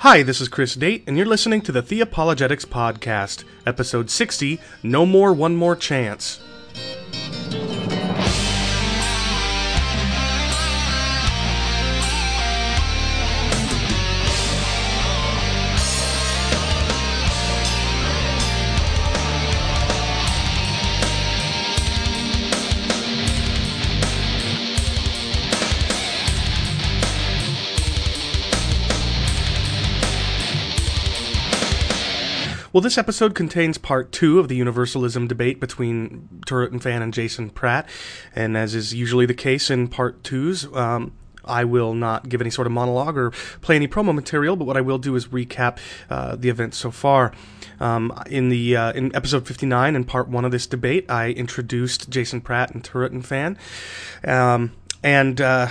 Hi, this is Chris Date, and you're listening to the Theopologetics Podcast, episode 60 No More One More Chance. Well, this episode contains part two of the universalism debate between Turretin Fan and Jason Pratt. And as is usually the case in part twos, um, I will not give any sort of monologue or play any promo material, but what I will do is recap uh, the events so far. Um, in the uh, in episode 59, in part one of this debate, I introduced Jason Pratt and Turretin Fan, um, and uh,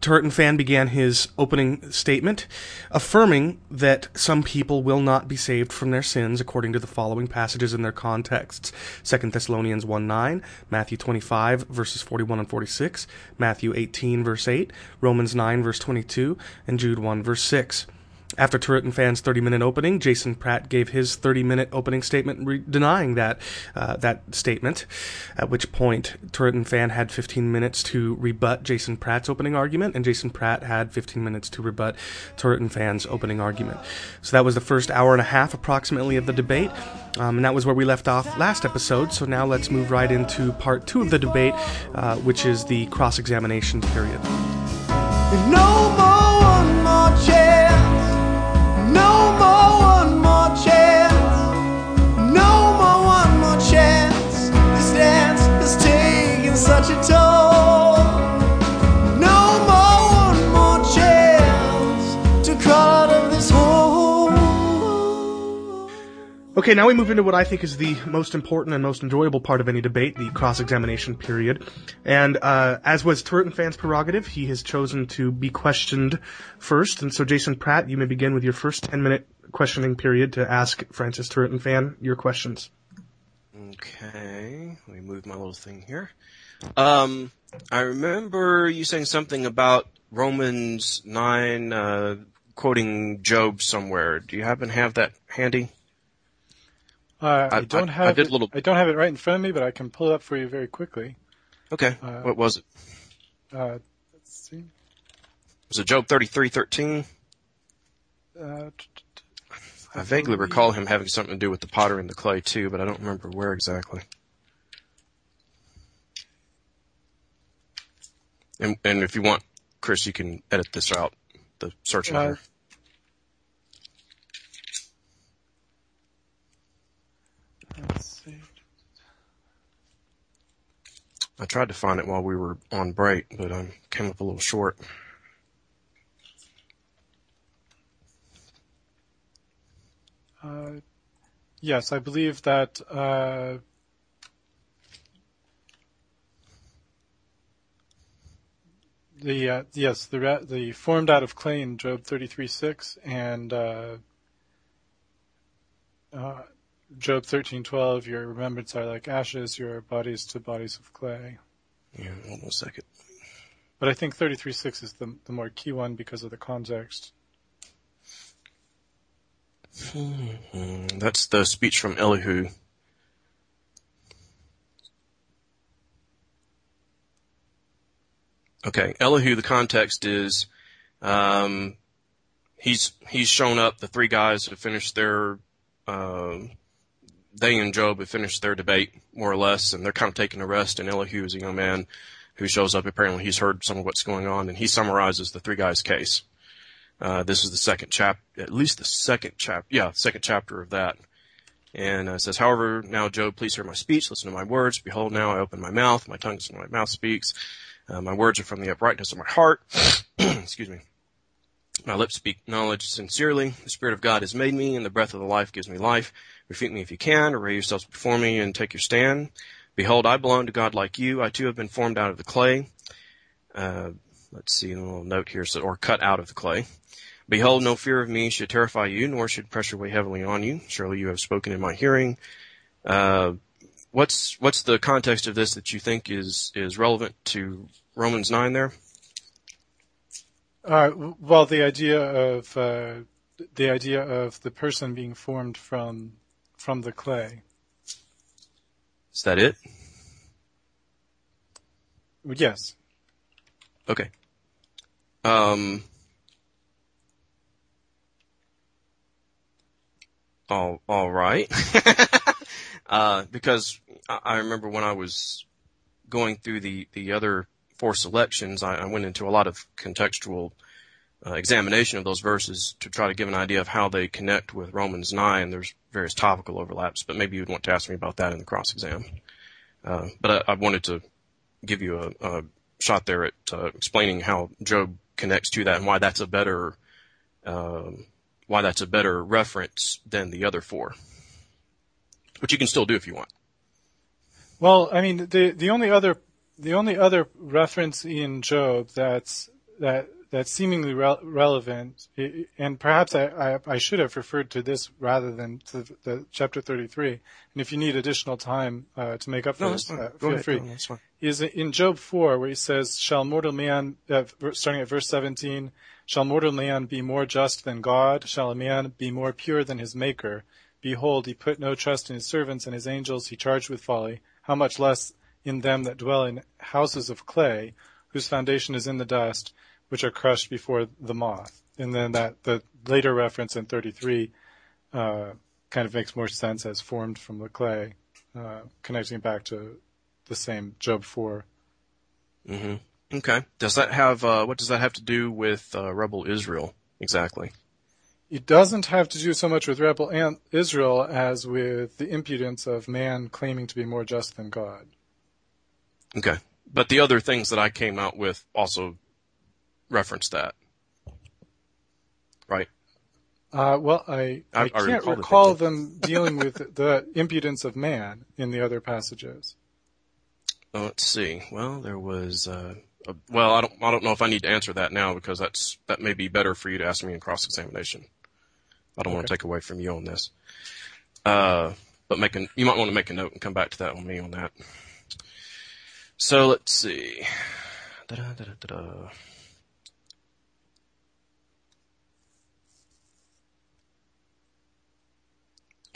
Turretin Fan began his opening statement affirming that some people will not be saved from their sins according to the following passages in their contexts 2 Thessalonians 1 9, Matthew 25, verses 41 and 46, Matthew 18, verse 8, Romans 9, verse 22, and Jude 1, verse 6. After Turretin Fan's 30 minute opening, Jason Pratt gave his 30 minute opening statement re- denying that uh, that statement. At which point, Turret and Fan had 15 minutes to rebut Jason Pratt's opening argument, and Jason Pratt had 15 minutes to rebut Turretin Fan's opening argument. So that was the first hour and a half, approximately, of the debate. Um, and that was where we left off last episode. So now let's move right into part two of the debate, uh, which is the cross examination period. No Okay, now we move into what I think is the most important and most enjoyable part of any debate, the cross-examination period. And uh, as was Turretin Fan's prerogative, he has chosen to be questioned first. And so, Jason Pratt, you may begin with your first 10-minute questioning period to ask Francis Turret Fan your questions. Okay, let me move my little thing here. Um, I remember you saying something about Romans 9, uh, quoting Job somewhere. Do you happen to have that handy? Uh, I, I- don't have I did it, little- I don't have it right in front of me, but I can pull it up for you very quickly. Okay, Uh, what was it? Uh, let's see. Was it Job 33:13? Uh, t- t- t- I vaguely recall him having something to do with the potter and the clay too, but I don't remember where exactly. And, and if you want, Chris, you can edit this out, the searching Uh, let's see. I tried to find it while we were on break, but I came up a little short. Uh, yes, I believe that. Uh, the uh, yes, the the formed out of clay in Job thirty three six and uh, uh, Job thirteen twelve. Your remembrance are like ashes, your bodies to bodies of clay. Yeah, hold on a second. But I think thirty three six is the the more key one because of the context. Mm, That's the speech from Elihu. Okay, Elihu. The context is, um, he's he's shown up. The three guys have finished their, um, they and Job have finished their debate more or less, and they're kind of taking a rest. And Elihu is a young man who shows up. Apparently, he's heard some of what's going on, and he summarizes the three guys' case. Uh, this is the second chap, at least the second chap, yeah, second chapter of that. And uh, says, however, now Job, please hear my speech, listen to my words. Behold, now I open my mouth, my tongue is when my mouth speaks. Uh, my words are from the uprightness of my heart. Excuse me. My lips speak knowledge sincerely. The Spirit of God has made me, and the breath of the life gives me life. Refute me if you can, array yourselves before me, and take your stand. Behold, I belong to God like you. I too have been formed out of the clay. Uh, let's see, a little note here, so, or cut out of the clay. Behold, no fear of me should terrify you, nor should pressure weigh heavily on you. Surely you have spoken in my hearing. Uh, what's what's the context of this that you think is is relevant to Romans nine there? Uh, well, the idea of uh, the idea of the person being formed from from the clay. Is that it? Yes. Okay. Um. All, all right. uh, because I, I remember when I was going through the, the other four selections, I, I went into a lot of contextual uh, examination of those verses to try to give an idea of how they connect with Romans 9. There's various topical overlaps, but maybe you'd want to ask me about that in the cross exam. Uh, but I, I wanted to give you a, a shot there at uh, explaining how Job connects to that and why that's a better um, why that's a better reference than the other four. Which you can still do if you want. Well, I mean, the the only other the only other reference in Job that's that that's seemingly re- relevant, and perhaps I, I, I, should have referred to this rather than to the, the chapter 33. And if you need additional time uh, to make up for no, this, uh, feel ahead. free. No, is in Job 4 where he says, "Shall mortal man," uh, starting at verse 17, "Shall mortal man be more just than God? Shall a man be more pure than his Maker? Behold, he put no trust in his servants, and his angels he charged with folly. How much less in them that dwell in houses of clay, whose foundation is in the dust." Which are crushed before the moth. And then that the later reference in 33 uh, kind of makes more sense as formed from the clay, uh, connecting back to the same Job 4. Mm-hmm. Okay. Does that have uh, what does that have to do with uh, rebel Israel exactly? It doesn't have to do so much with rebel Israel as with the impudence of man claiming to be more just than God. Okay. But the other things that I came out with also reference that, right? Uh, well, I, I, I can't recall, recall them dealing with the impudence of man in the other passages. Oh, let's see. Well, there was. Uh, a, well, I don't. I don't know if I need to answer that now because that's that may be better for you to ask me in cross examination. I don't okay. want to take away from you on this. Uh, but make a, you might want to make a note and come back to that on me on that. So let's see. Da-da-da-da-da.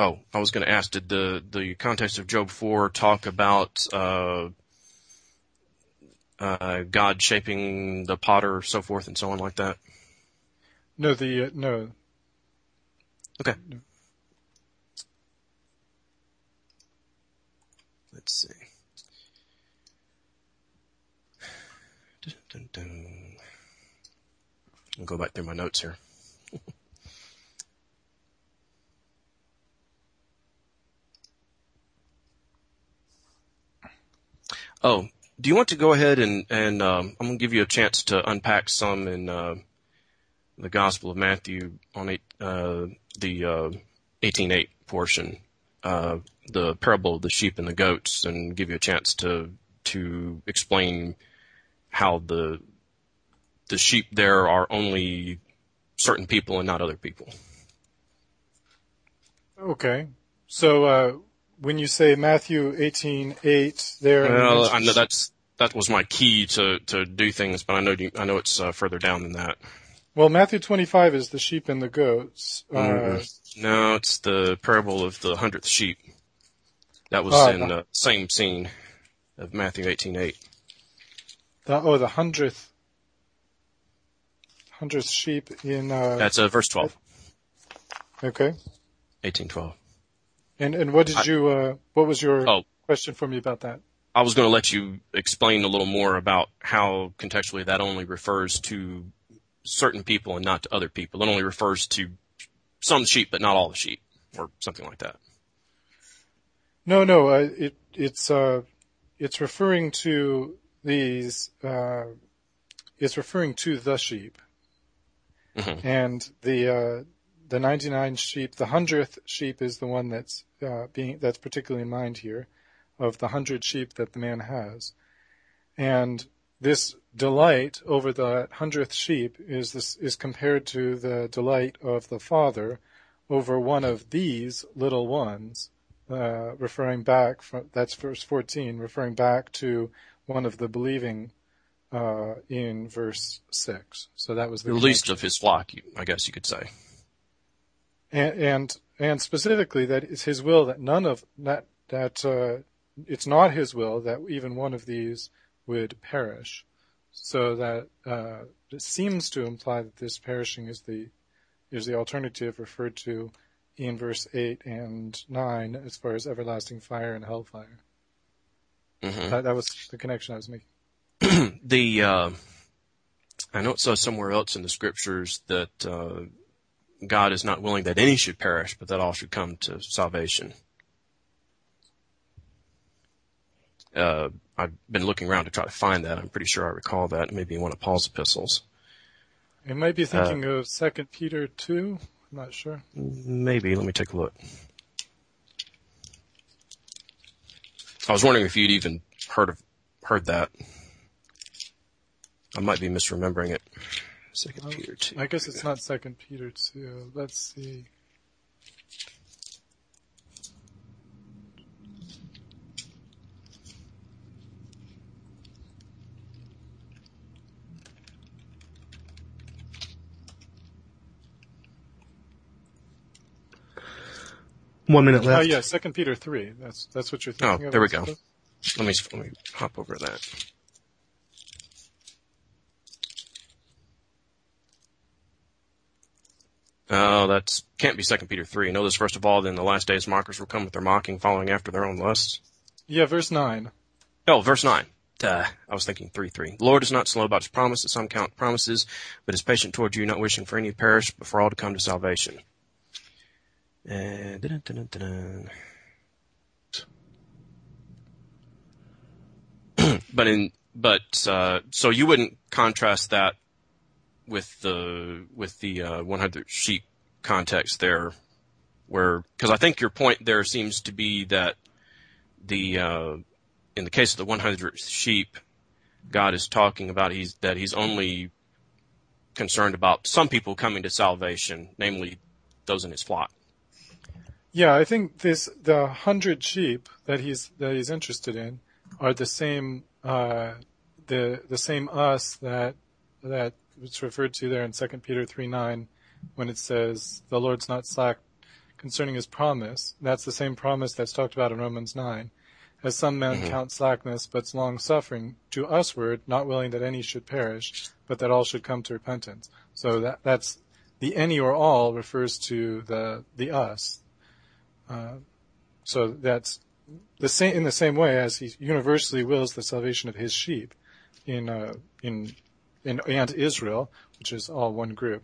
Oh, I was going to ask, did the, the context of Job 4 talk about, uh, uh, God shaping the potter, so forth and so on like that? No, the, uh, no. Okay. No. Let's see. Dun, dun, dun. I'll go back through my notes here. Oh, do you want to go ahead and and um, I'm going to give you a chance to unpack some in uh, the Gospel of Matthew on eight, uh, the uh, 18:8 portion, uh, the parable of the sheep and the goats, and give you a chance to to explain how the the sheep there are only certain people and not other people. Okay, so uh, when you say Matthew 18:8 there. Well, I know that's that was my key to to do things, but I know I know it's uh, further down than that. Well, Matthew 25 is the sheep and the goats. Uh, mm-hmm. no, it's the parable of the hundredth sheep. That was uh, in the same scene of Matthew 18:8. The, oh, the hundredth hundredth sheep in. Uh, That's uh, verse 12. Okay. 18:12. And and what did I, you uh, what was your oh, question for me about that? I was going to let you explain a little more about how contextually that only refers to certain people and not to other people. It only refers to some sheep, but not all the sheep, or something like that. No, no, uh, it it's uh, it's referring to these. Uh, it's referring to the sheep, mm-hmm. and the uh, the 99 sheep, the hundredth sheep is the one that's uh, being that's particularly in mind here, of the hundred sheep that the man has, and this delight over the hundredth sheep is this is compared to the delight of the father over one of these little ones, uh, referring back from that's verse 14, referring back to one of the believing uh, in verse six. So that was the, the least of his flock, I guess you could say. And and, and specifically that it's his will that none of that that uh, it's not his will that even one of these would perish. So that uh, it seems to imply that this perishing is the is the alternative referred to in verse eight and nine as far as everlasting fire and hellfire. Mhm. That, that was the connection I was making. the uh, I know it says somewhere else in the scriptures that uh, God is not willing that any should perish, but that all should come to salvation. Uh, I've been looking around to try to find that. I'm pretty sure I recall that, maybe in one of Paul's epistles. I might be thinking of Second Peter two. I'm not sure. Maybe. Let me take a look. I was wondering if you'd even heard of heard that. I might be misremembering it. Second Peter two. I guess it's not Second Peter two. Let's see. One minute left. Oh left. yeah, Second Peter three. That's that's what you're Oh, thinking of. there we go. Let me let me hop over that. Oh, that's can't be Second Peter three. Notice first of all, then the last days mockers will come with their mocking, following after their own lusts. Yeah, verse nine. Oh, verse nine. Duh. I was thinking three three. The Lord is not slow about his promise, as some count promises, but is patient toward you, not wishing for any to perish, but for all to come to salvation. And dun, dun, dun, dun, dun. but in but uh, so you wouldn't contrast that with the with the uh, 100 sheep context there, where because I think your point there seems to be that the uh, in the case of the 100 sheep, God is talking about he's that he's only concerned about some people coming to salvation, namely those in his flock. Yeah, I think this the hundred sheep that he's that he's interested in are the same uh, the the same us that that it's referred to there in 2 Peter three nine when it says the Lord's not slack concerning his promise. That's the same promise that's talked about in Romans nine. As some men count slackness, but long suffering to usward, not willing that any should perish, but that all should come to repentance. So that that's the any or all refers to the the us, uh, so that's the same in the same way as he universally wills the salvation of his sheep in uh, in in and Israel, which is all one group.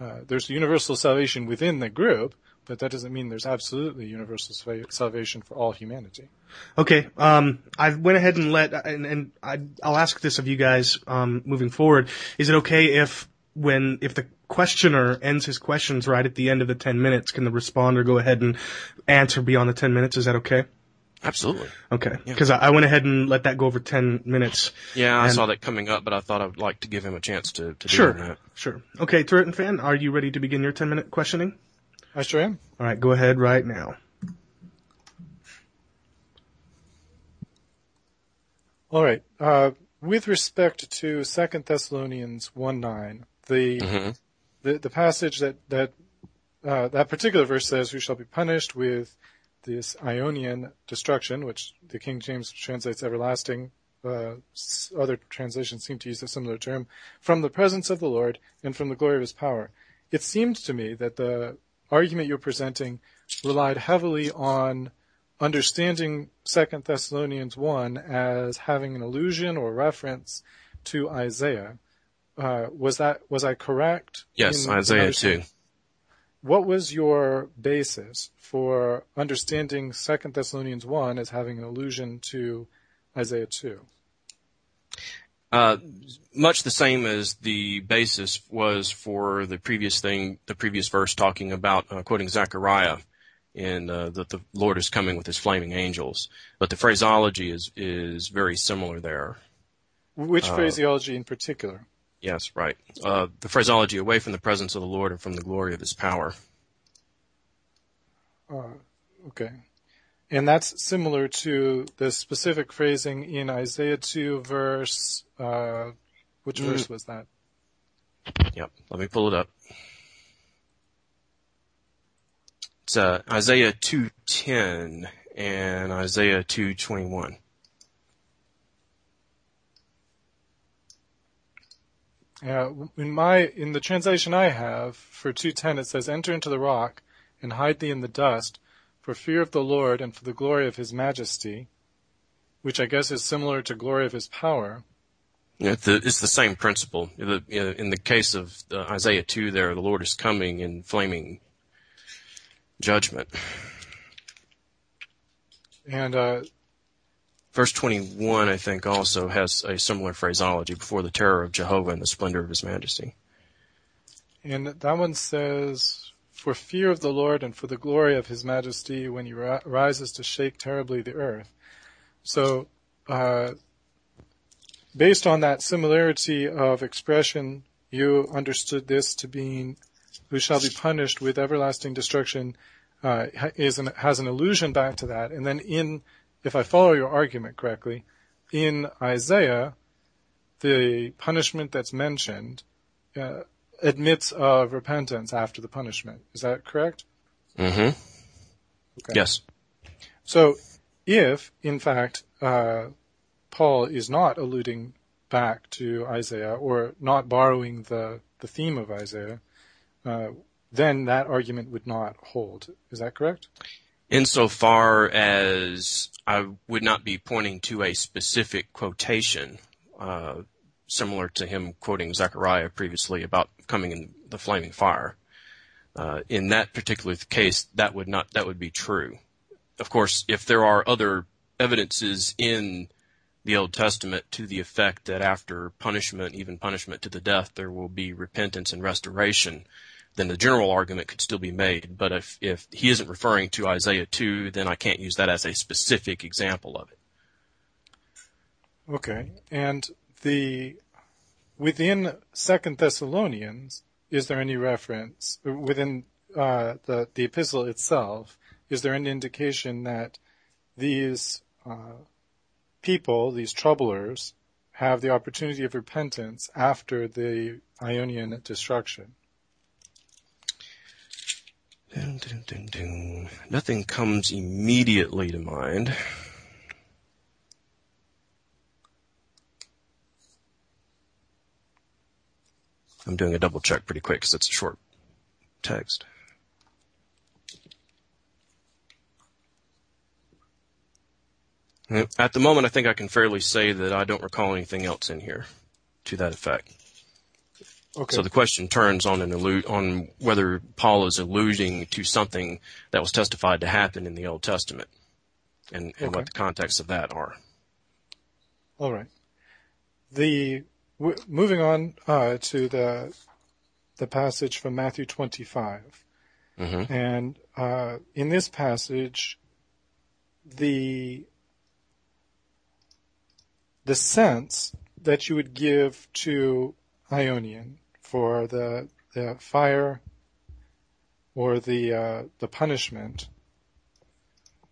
Uh, there's universal salvation within the group, but that doesn't mean there's absolutely universal salvation for all humanity. Okay. Um, I went ahead and let, and, and I, I'll ask this of you guys um, moving forward. Is it okay if when if the questioner ends his questions right at the end of the ten minutes, can the responder go ahead and answer beyond the ten minutes? Is that okay? Absolutely. Okay. Because I, I went ahead and let that go over ten minutes. Yeah, I saw that coming up, but I thought I would like to give him a chance to, to Sure. do that. Sure. Okay, Turretin Fan, are you ready to begin your ten minute questioning? I sure am. All right, go ahead right now. All right. Uh, with respect to Second Thessalonians one nine, the Mhm. the the passage that that uh, that particular verse says, "Who shall be punished with this aionian destruction," which the King James translates everlasting. Uh, other translations seem to use a similar term from the presence of the Lord and from the glory of His power. It seemed to me that the argument you're presenting relied heavily on understanding Second Thessalonians one as having an allusion or reference to Isaiah. Uh, was that was I correct? Yes, Isaiah understanding- 2. What was your basis for understanding Second Thessalonians one as having an allusion to Isaiah two? Uh, much the same as the basis was for the previous thing, the previous verse talking about uh, quoting Zechariah in uh, that the Lord is coming with his flaming angels. But the phraseology is is very similar there. Which Uh, phraseology in particular? Yes, right. Uh, the phraseology away from the presence of the Lord and from the glory of his power. Okay. And that's similar to the specific phrasing in Isaiah 2 verse, uh, which Mm. verse was that? Yep. Let me pull it up. It's uh, Isaiah 2:10 and Isaiah 2:21. Yeah, in my in the translation I have for 210 it says enter into the rock and hide thee in the dust for fear of the Lord and for the glory of his majesty, which I guess is similar to glory of his power. Yeah, It's the, it's the same principle. In the case of uh, Isaiah 2 there, the Lord is coming in flaming judgment. And uh, Verse 21, I think, also has a similar phraseology before the terror of Jehovah and the splendor of his majesty. and that one says for fear of the Lord and for the glory of his majesty when he ri- rises to shake terribly the earth. So uh, based on that similarity of expression, you understood this to mean who shall be punished with everlasting destruction uh, is an, has an allusion back to that. And then in, if I follow your argument correctly, in Isaiah, the punishment that's mentioned uh, admits of repentance after the punishment. Is that correct? Mm-hmm. Okay. Yes. So, if in fact uh, Paul is not alluding back to Isaiah or not borrowing the the theme of Isaiah, uh, then that argument would not hold. Is that correct? Insofar as I would not be pointing to a specific quotation, uh, similar to him quoting Zechariah previously about coming in the flaming fire. Uh, in that particular case, that would not that would be true. Of course, if there are other evidences in the Old Testament to the effect that after punishment, even punishment to the death, there will be repentance and restoration, then the general argument could still be made. But if, if he isn't referring to Isaiah 2, then I can't use that as a specific example of it. Okay. And the within Second Thessalonians, is there any reference within uh, the the epistle itself? Is there any indication that these uh, people, these troublers, have the opportunity of repentance after the aionian destruction? Nothing comes immediately to mind. I'm doing a double check pretty quick because it's a short text. At the moment, I think I can fairly say that I don't recall anything else in here to that effect. Okay. So the question turns on an allu- on whether Paul is alluding to something that was testified to happen in the Old Testament, and, and Okay. what the context of that are. All right. The w- moving on uh, to the the passage from Matthew 25, Mhm. and uh, in this passage, the the sense that you would give to aionian for the the fire or the uh, the punishment.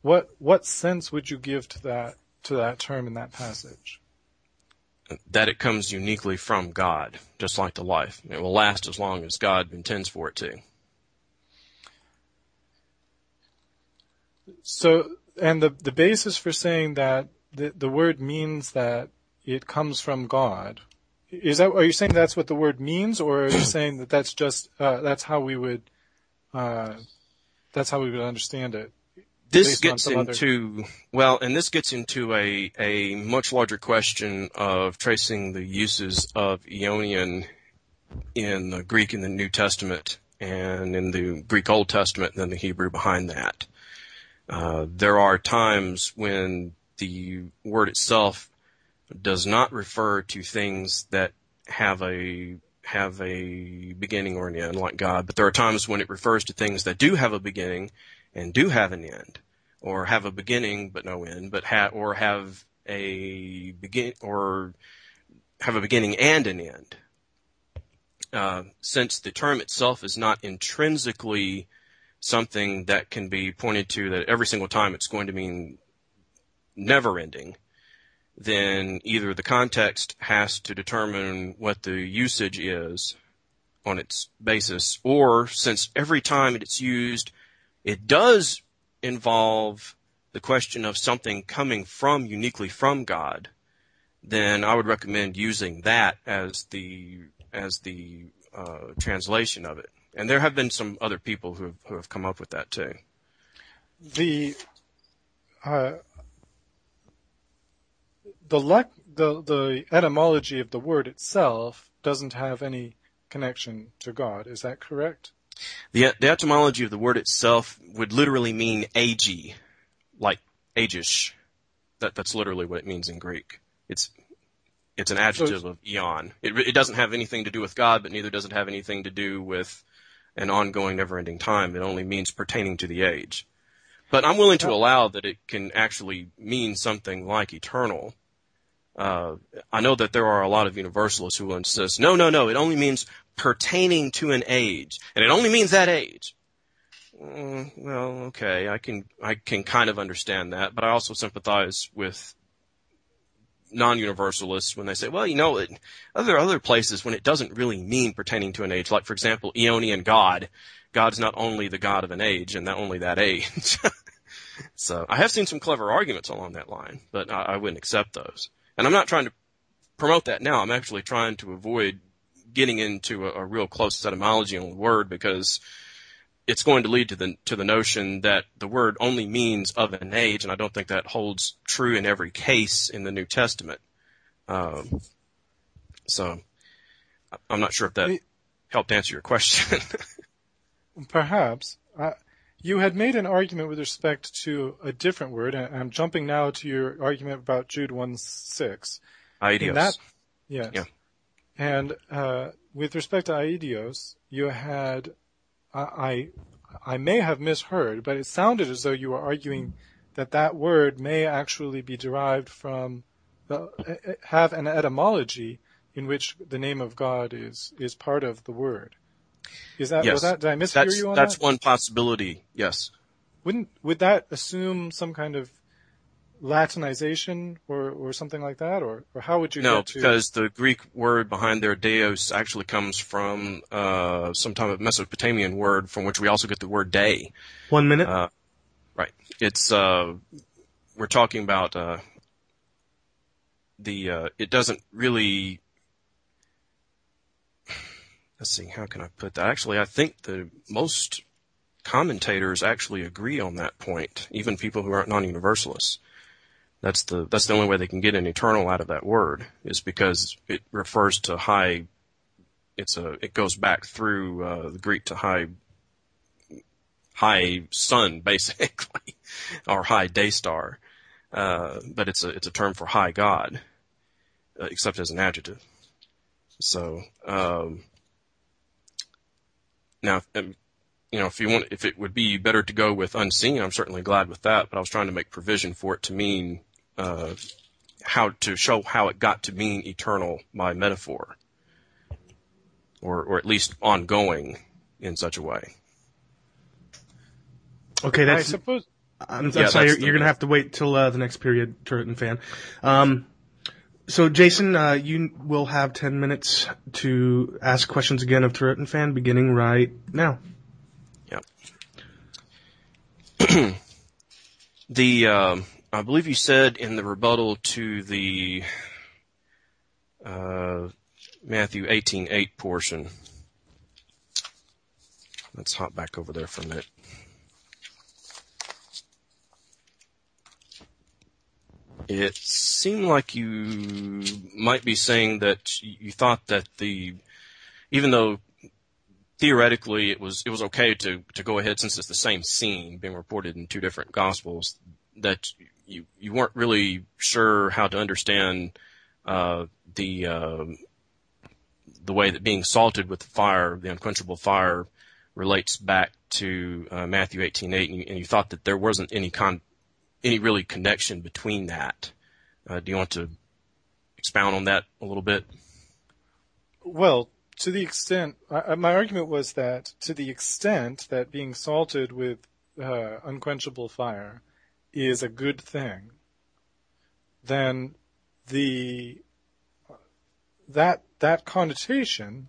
What what sense would you give to that to that term in that passage? That it comes uniquely from God, just like the life. It will last as long as God intends for it to. So, and the the basis for saying that the the word means that it comes from God. Is that are you saying that's what the word means, or are you saying that that's just uh, that's how we would uh, that's how we would understand it? This gets some other- into well, and this gets into a a much larger question of tracing the uses of aionian in the Greek in the New Testament and in the Greek Old Testament, and then the Hebrew behind that. Uh, there are times when the word itself does not refer to things that have a have a beginning or an end like God, but there are times when it refers to things that do have a beginning and do have an end, or have a beginning but no end, but ha- or have a begin or have a beginning and an end. Uh, since the term itself is not intrinsically something that can be pointed to that every single time it's going to mean never ending, then either the context has to determine what the usage is on its basis, or since every time it's used it does involve the question of something coming from uniquely from God, then I would recommend using that as the as the uh, translation of it. And there have been some other people who have, who have come up with that too. The uh, the, the the etymology of the word itself doesn't have any connection to God. Is that correct? The, the etymology of the word itself would literally mean agi, like agish. That, that's literally what it means in Greek. It's, it's an adjective so of eon. It, it doesn't have anything to do with God, but neither does it have anything to do with an ongoing, never-ending time. It only means pertaining to the age. But I'm willing to allow that it can actually mean something like eternal. Uh, I know that there are a lot of universalists who insist, no, no, no, it only means pertaining to an age, and it only means that age. Mm, well, okay, I can I can kind of understand that, but I also sympathize with non-universalists when they say, well, you know, it, other other places when it doesn't really mean pertaining to an age, like for example, Aeonian God. God's not only the God of an age and not only that age. so I have seen some clever arguments along that line, but I, I wouldn't accept those. And I'm not trying to promote that now. I'm actually trying to avoid getting into a, a real close etymology on the word because it's going to lead to the to the notion that the word only means of an age, and I don't think that holds true in every case in the New Testament. Um, so I'm not sure if that helped answer your question. Perhaps. Uh, you had made an argument with respect to a different word, and I'm jumping now to your argument about Jude 1 6. Aidios. That, yes. Yeah. And uh, with respect to aidios, you had I, I may have misheard, but it sounded as though you were arguing that that word may actually be derived from the, have an etymology in which the name of God is is part of the word. Is that yes. was that did I mishear that's, you on that's that? That's one possibility. Yes. Wouldn't would that assume some kind of Latinization or, or something like that, or, or how would you no, get to? because the Greek word behind their deos actually comes from uh, some type of Mesopotamian word from which we also get the word day. One minute. Uh, right. It's uh, we're talking about uh, the. Uh, it doesn't really. Let's see. How can I put that? Actually, I think the most commentators actually agree on that point, even people who aren't non-universalists. That's the that's the only way they can get an eternal out of that word is because it refers to high. It's a it goes back through uh, the Greek to high high sun basically, or high day star, uh, but it's a it's a term for high God, uh, except as an adjective. So um, now, um, you know, if you want, if it would be better to go with unseen, I'm certainly glad with that. But I was trying to make provision for it to mean uh, how to show how it got to mean eternal by metaphor, or or at least ongoing in such a way. Okay, that's. I suppose. I'm, I'm yeah, sorry, you're, you're going to have to wait till uh, the next period, Turretin Fan. Um, so, Jason, uh, you will have 10 minutes to ask questions again of Turretin Fan, beginning right now. Yep. the um, I believe you said in the rebuttal to the uh, Matthew 18:8 portion. Let's hop back over there for a minute. It seemed like you might be saying that you thought that the, even though theoretically it was it was okay to to go ahead since it's the same scene being reported in two different gospels, that you you weren't really sure how to understand uh, the uh, the way that being salted with the fire, the unquenchable fire, relates back to uh, Matthew 18:8, and, and, you thought that there wasn't any con any really connection between that. Uh, do you want to expound on that a little bit? Well, to the extent, my argument was that to the extent that being salted with uh, unquenchable fire is a good thing, then the that that connotation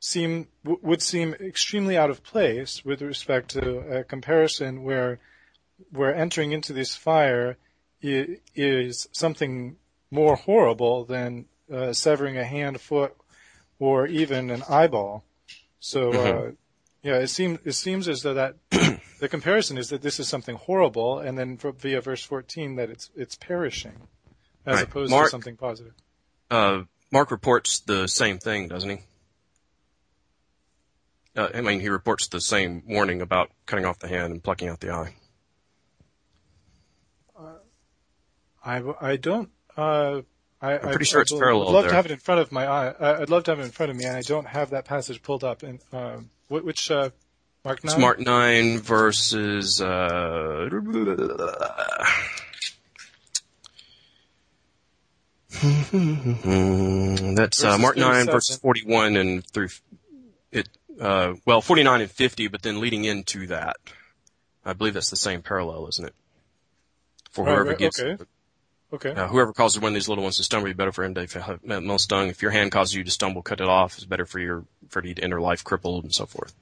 seem w- would seem extremely out of place with respect to a comparison where where entering into this fire is something more horrible than uh, severing a hand, foot, or even an eyeball. So, uh, yeah, it seems it seems as though that the comparison is that this is something horrible, and then via verse fourteen that it's it's perishing, as Right. opposed Mark- to something positive. Uh, Mark reports the same thing, doesn't he? Uh, I mean, he reports the same warning about cutting off the hand and plucking out the eye. I, I don't. Uh, I, I'm pretty sure it's I'd parallel love there. to have it in front of my eye. I- I'd love to have it in front of me, and I don't have that passage pulled up. And um, wh- which uh, Mark It's nine? Mark 9 verses, uh, that's uh, Mark 9 verses 41 and through it, uh, well, 49 and 50, but then leading into that. I believe that's the same parallel, isn't it? For whoever right, gets, okay. Okay. uh, whoever causes one of these little ones to stumble, be better for him to have well stung. If your hand causes you to stumble, cut it off. It's better for your, for you to enter life crippled and so forth.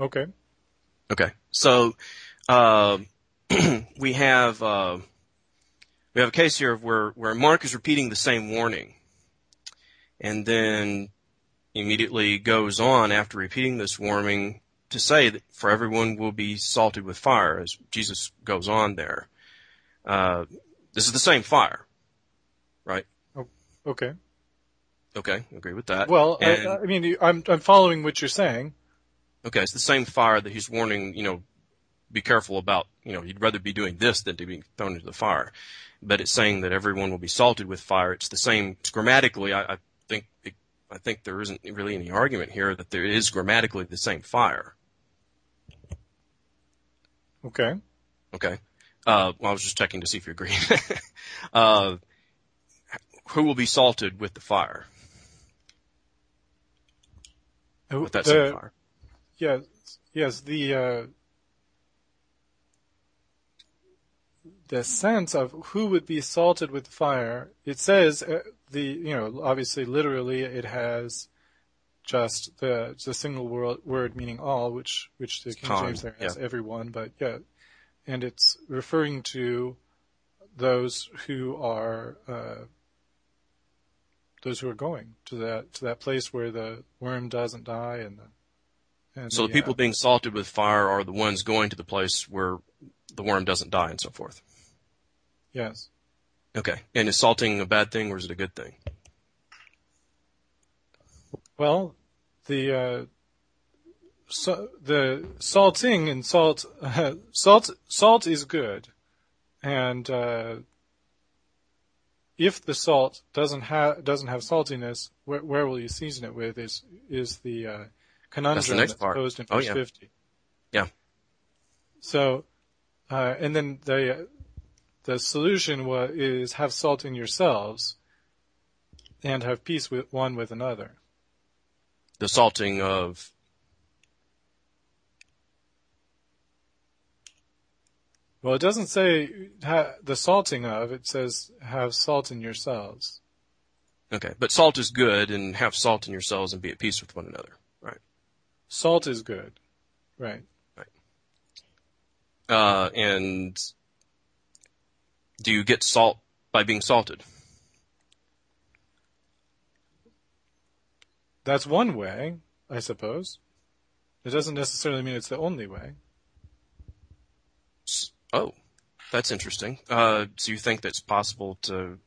Okay. Okay. So, uh, we have, uh, we have a case here of where, where Mark is repeating the same warning and then immediately goes on after repeating this warning to say that for everyone will be salted with fire as Jesus goes on there. Uh, this is the same fire, right? Okay. Okay. Agree with that. Well, I, And- I mean, I'm I'm following what you're saying. Okay, it's the same fire that he's warning, you know, be careful about, you know, you'd rather be doing this than to be thrown into the fire. But it's saying that everyone will be salted with fire. It's the same grammatically. I, I think it, I think there isn't really any argument here that there is grammatically the same fire. Okay. Okay. Uh, well, I was just checking to see if you agree. uh, who will be salted with the fire? With that The- same fire. Yes, yes. The uh, the sense of who would be salted with fire. It says uh, the you know obviously literally it has just the the single word, word meaning all, which which the King James there has yeah. everyone, but yeah, and it's referring to those who are uh, those who are going to that to that place where the worm doesn't die and the and So the people uh, being salted with fire are the ones going to the place where the worm doesn't die and so forth. Yes. Okay. And is salting a bad thing or is it a good thing? Well, the uh, so, the salting and salt salt salt is good, and uh, if the salt doesn't have doesn't have saltiness, where, where will you season it with? Is is the uh, conundrum next that's part. posed in Oh, verse yeah. fifty? Yeah. So, uh, and then the the solution wa- is have salt in yourselves, and have peace with one with another. The salting of, Well, it doesn't say ha- the salting of. It says have salt in yourselves. okay, but salt is good and have salt in yourselves and be at peace with one another. Right. Salt is good, right? Uh, and do you get salt by being salted? That's one way, I suppose. It doesn't necessarily mean it's the only way. Oh, that's interesting. Uh, so you think that it's possible to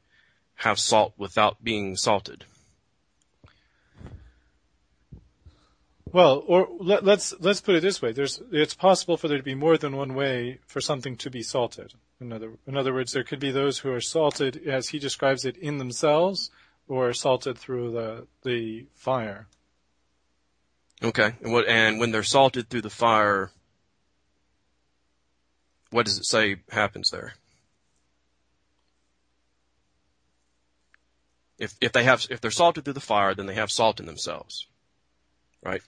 have salt without being salted? Well, or let, let's let's put it this way: there's it's possible for there to be more than one way for something to be salted. In other in other words, there could be those who are salted, as he describes it, in themselves, or salted through the the fire. Okay. And what, and when they're salted through the fire, what does it say happens there? If, if they have, if they're salted through the fire, then they have salt in themselves. Right?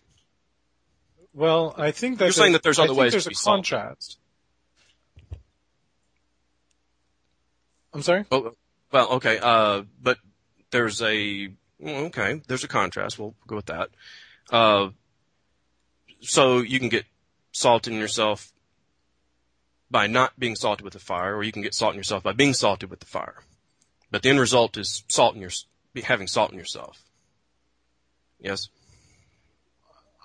Well, I think that You're saying that there's other ways there's a be salted. I'm sorry. Oh, well, okay. Uh, but there's a, okay, there's a contrast. We'll go with that. Uh, so you can get salt in yourself by not being salted with the fire, or you can get salt in yourself by being salted with the fire. But the end result is salt in your having salt in yourself. Yes.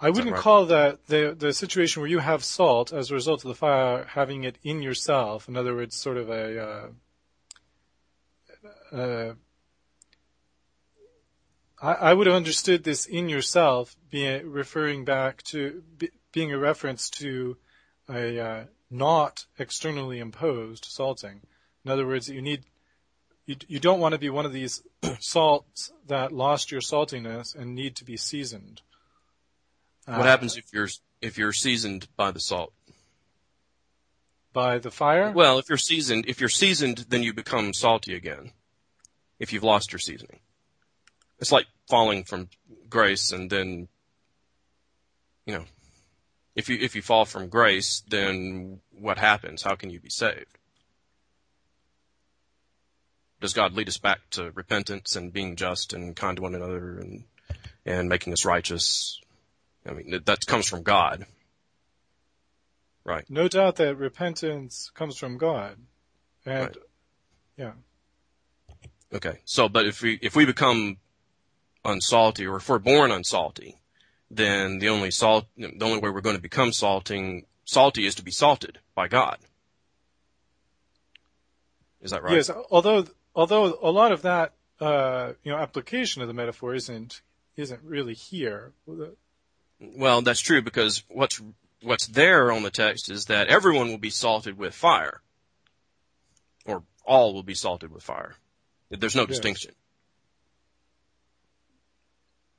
I wouldn't right? call that the the situation where you have salt as a result of the fire having it in yourself. In other words, sort of a. Uh, I, I would have understood this in yourself being referring back to be, being a reference to a uh, not externally imposed salting. In other words, you need you, you don't want to be one of these salts that lost your saltiness and need to be seasoned. What uh, happens if you're if you're seasoned by the salt? By the fire? Well, if you're seasoned, if you're seasoned, then you become salty again. If you've lost your seasoning, it's like falling from grace and then, you know, if you if you fall from grace, then what happens? How can you be saved? Does God lead us back to repentance and being just and kind to one another and and making us righteous? I mean, that comes from God. Right. No doubt that repentance comes from God. And right. yeah. Okay. So, but if we, if we become unsalty or if we're born unsalty, then the only salt, the only way we're going to become salting, salty is to be salted by God. Is that right? Yes. Although, although a lot of that, uh, you know, application of the metaphor isn't, isn't really here. Well, that's true because what's, what's there on the text is that everyone will be salted with fire. Or all will be salted with fire. There's no yes. distinction.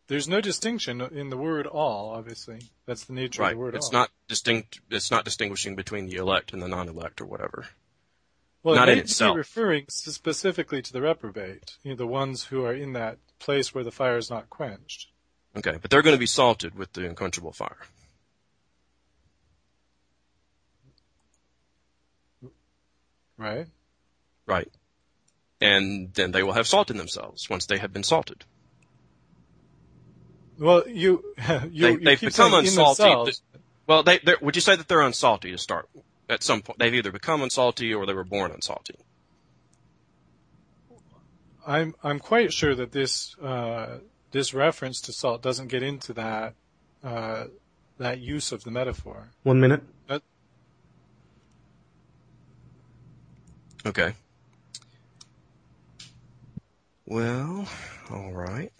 There's no distinction in the word all, obviously. That's the nature right. of the word it's all. not distinct it's not distinguishing between the elect and the non elect or whatever. Well, not it in itself. Be referring specifically to the reprobate, you know, the ones who are in that place where the fire is not quenched. Okay, but they're going to be salted with the unquenchable fire. Right. Right. And then they will have salt in themselves once they have been salted. Well, you, you, they, have become unsalty. Well, they, would you say that they're unsalty to start at some point? They've either become unsalty or they were born unsalty. I'm I'm quite sure that this uh, this reference to salt doesn't get into that uh, that use of the metaphor. One minute. That, okay. Well, all right.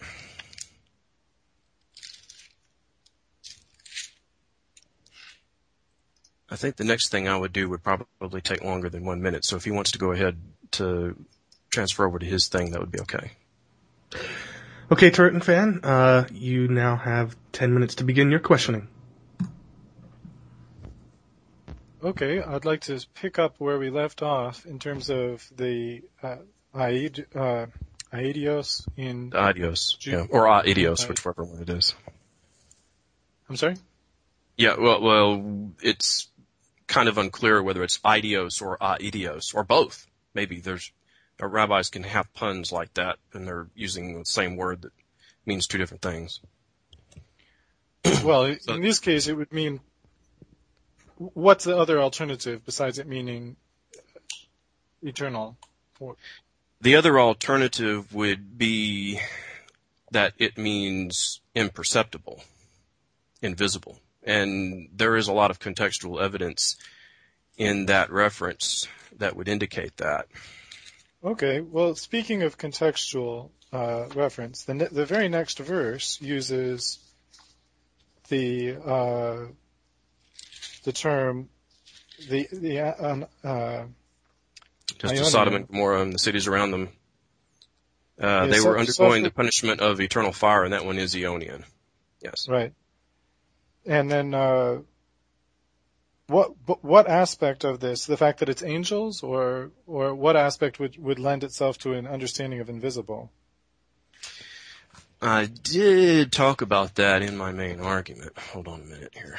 I think the next thing I would do would probably take longer than one minute. So if he wants to go ahead to transfer over to his thing, that would be okay. Okay, Turretin Fan, uh, you now have 10 minutes to begin your questioning. Okay, I'd like to pick up where we left off in terms of the uh, Aid, uh, Aidios in. Ju- yeah. Or uh, Aidios, whichever one it is. I'm sorry? Yeah, well, well, it's kind of unclear whether it's Idios or uh, Aidios or both. Maybe there's uh, rabbis can have puns like that, and they're using the same word that means two different things. well, so, in this case, it would mean what's the other alternative besides it meaning uh, eternal? The other alternative would be that it means imperceptible, invisible. And there is a lot of contextual evidence in that reference that would indicate that. Okay, well, speaking of contextual uh, reference, the ne- the very next verse uses the uh, the term the the uh, just as Sodom and Gomorrah and the cities around them. Uh, they were undergoing the punishment of eternal fire, and that one is Eonian. Yes. Right. And then, uh, what what aspect of this, the fact that it's angels, or or what aspect would would lend itself to an understanding of invisible? I did talk about that in my main argument. Hold on a minute here.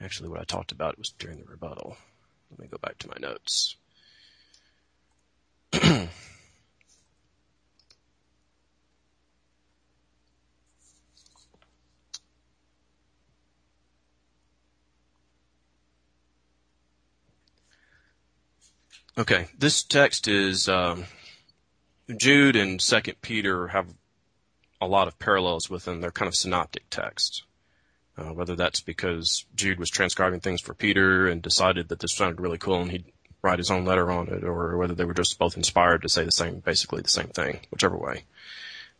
Actually, what I talked about was during the rebuttal. Let me go back to my notes. okay, this text is um, Jude and Second Peter have a lot of parallels within their kind of synoptic texts. Uh, whether that's because Jude was transcribing things for Peter and decided that this sounded really cool and he write his own letter on it, or whether they were just both inspired to say the same, basically the same thing, whichever way.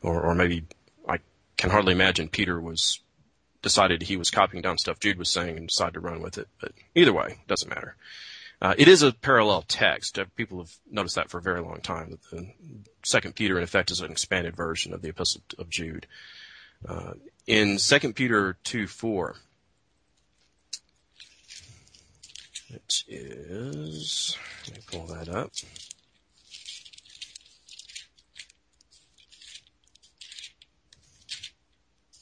Or, or maybe I can hardly imagine Peter was decided he was copying down stuff Jude was saying and decided to run with it. But either way, doesn't matter. Uh, it is a parallel text. Uh, people have noticed that for a very long time. That the Second Peter, in effect, is an expanded version of the Epistle of Jude. Uh, in Second Peter two four, which is let me pull that up.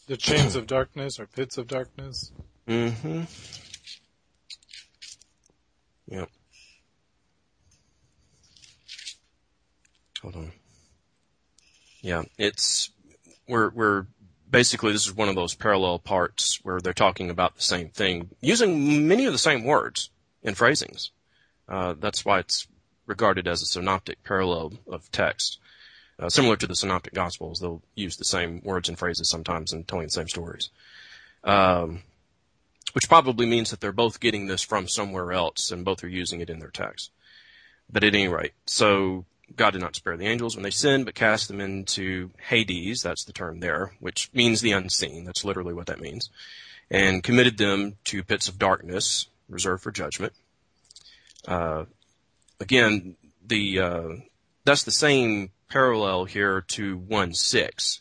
The chains of darkness or pits of darkness. Mm-hmm. Yep. Hold on. Yeah, it's we're we're basically this is one of those parallel parts where they're talking about the same thing using many of the same words and phrasings. Uh, that's why it's regarded as a synoptic parallel of text. Uh, similar to the synoptic gospels, they'll use the same words and phrases sometimes in telling the same stories. Um, which probably means that they're both getting this from somewhere else and both are using it in their text. But at any rate, so God did not spare the angels when they sinned, but cast them into Hades, that's the term there, which means the unseen, that's literally what that means, and committed them to pits of darkness, reserved for judgment. Uh, again, the, uh, that's the same parallel here to 1 6.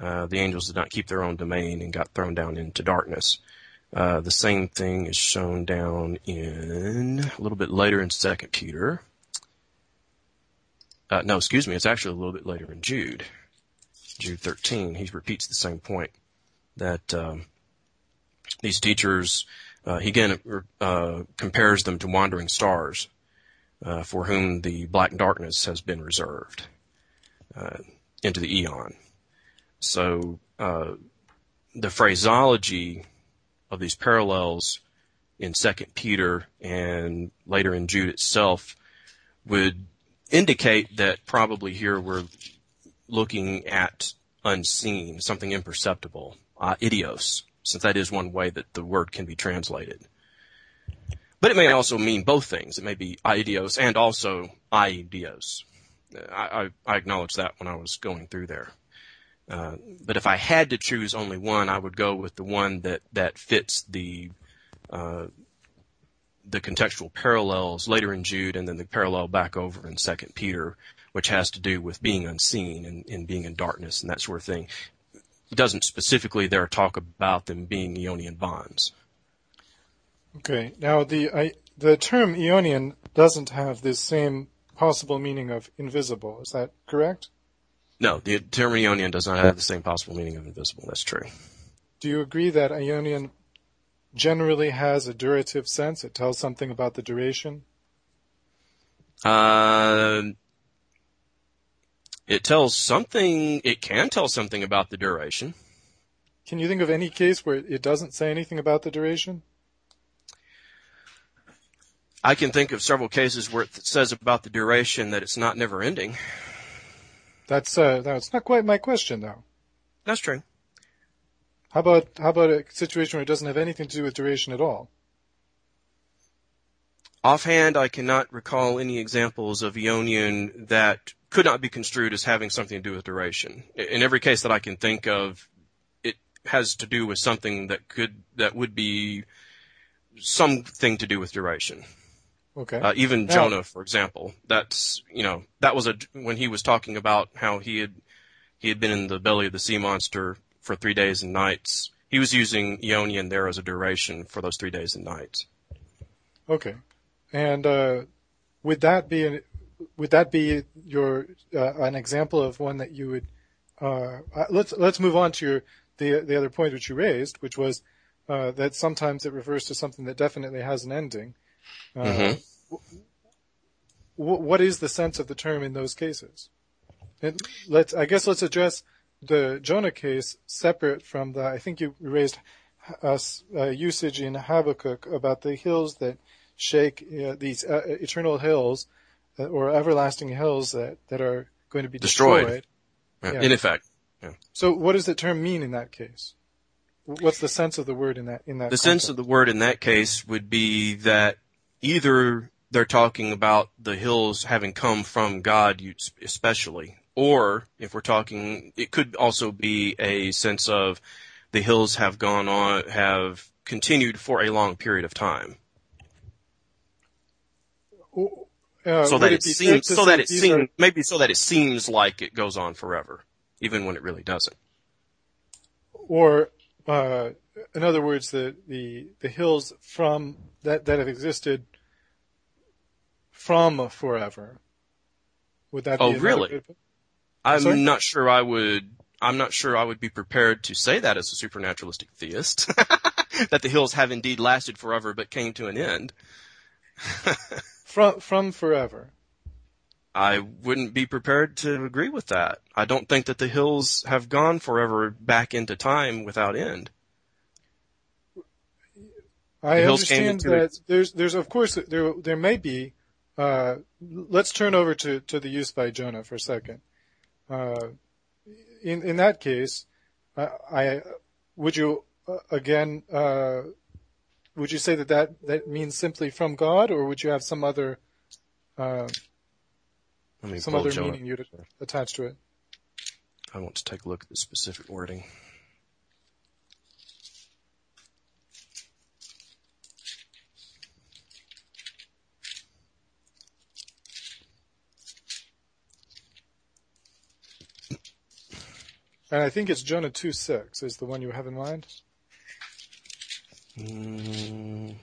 Uh, the angels did not keep their own domain and got thrown down into darkness. Uh, the same thing is shown down in a little bit later in Second Peter. Uh, no, excuse me, it's actually a little bit later in Jude. Jude 13, he repeats the same point that um, these teachers, uh, he again uh, compares them to wandering stars, uh, for whom the black darkness has been reserved uh, into the eon. So uh, the phraseology of these parallels in Second Peter and later in Jude itself would indicate that probably here we're looking at unseen, something imperceptible, uh, idios, since that is one way that the word can be translated. But it may also mean both things. It may be idios and also idios. I, I, I acknowledge that when I was going through there. Uh, but if I had to choose only one, I would go with the one that that fits the uh, the contextual parallels later in Jude, and then the parallel back over in Second Peter, which has to do with being unseen and, and being in darkness and that sort of thing. Doesn't specifically there talk about them being aionian bonds. Okay. Now the I, the term aionian doesn't have this same possible meaning of invisible. Is that correct? No, the term aionian does not have the same possible meaning of invisible. That's true. Do you agree that aionian generally has a durative sense? It tells something about the duration? Uh, it tells something, it can tell something about the duration. Can you think of any case where it doesn't say anything about the duration? I can think of several cases where it says about the duration that it's not never ending. That's uh, that's not quite my question though. That's true. How about how about a situation where it doesn't have anything to do with duration at all? Offhand, I cannot recall any examples of Aeonian that could not be construed as having something to do with duration. In every case that I can think of, it has to do with something that could that would be something to do with duration. Okay. Uh, even Jonah, for example, that's you know that was a when he was talking about how he had he had been in the belly of the sea monster for three days and nights. He was using aionian there as a duration for those three days and nights. Okay. And uh, would that be an, would that be your uh, an example of one that you would uh, uh, let's let's move on to your the the other point which you raised, which was uh, that sometimes it refers to something that definitely has an ending. Uh, Mhm. wh- what is the sense of the term in those cases? And let's I guess let's address the Jonah case separate from the I think you raised s- uh, usage in Habakkuk about the hills that shake uh, these uh, eternal hills Uh, or everlasting hills that, that are going to be Destroyed. destroyed. Yeah, Yeah. In effect, So what does the term mean in that case? What's the sense of the word in that in that the sense of the word in that case would be that either they're talking about the hills having come from God, especially, or if we're talking, it could also be a sense of the hills have gone on, have continued for a long period of time, uh, so that it seems, so that it seems, maybe so that it seems like it goes on forever, even when it really doesn't. or uh, in other words, the, the the hills from that that have existed from forever. Would that be Oh, really? I'm Sorry? not sure I would. I'm not sure I would be prepared to say that as a supernaturalistic theist. that the hills have indeed lasted forever, but came to an end. from from forever? I wouldn't be prepared to agree with that. I don't think that the hills have gone forever back into time without end. I The hills came understand that there's there's of course there there may be. Uh, let's turn over to, to the use by Jonah for a second. Uh, in in that case, I, I would you uh, again uh, would you say that, that that means simply from God, or would you have some other uh, some other Jonah. meaning you'd attach to it? I want to take a look at the specific wording. And I think it's Jonah two six is the one you have in mind. The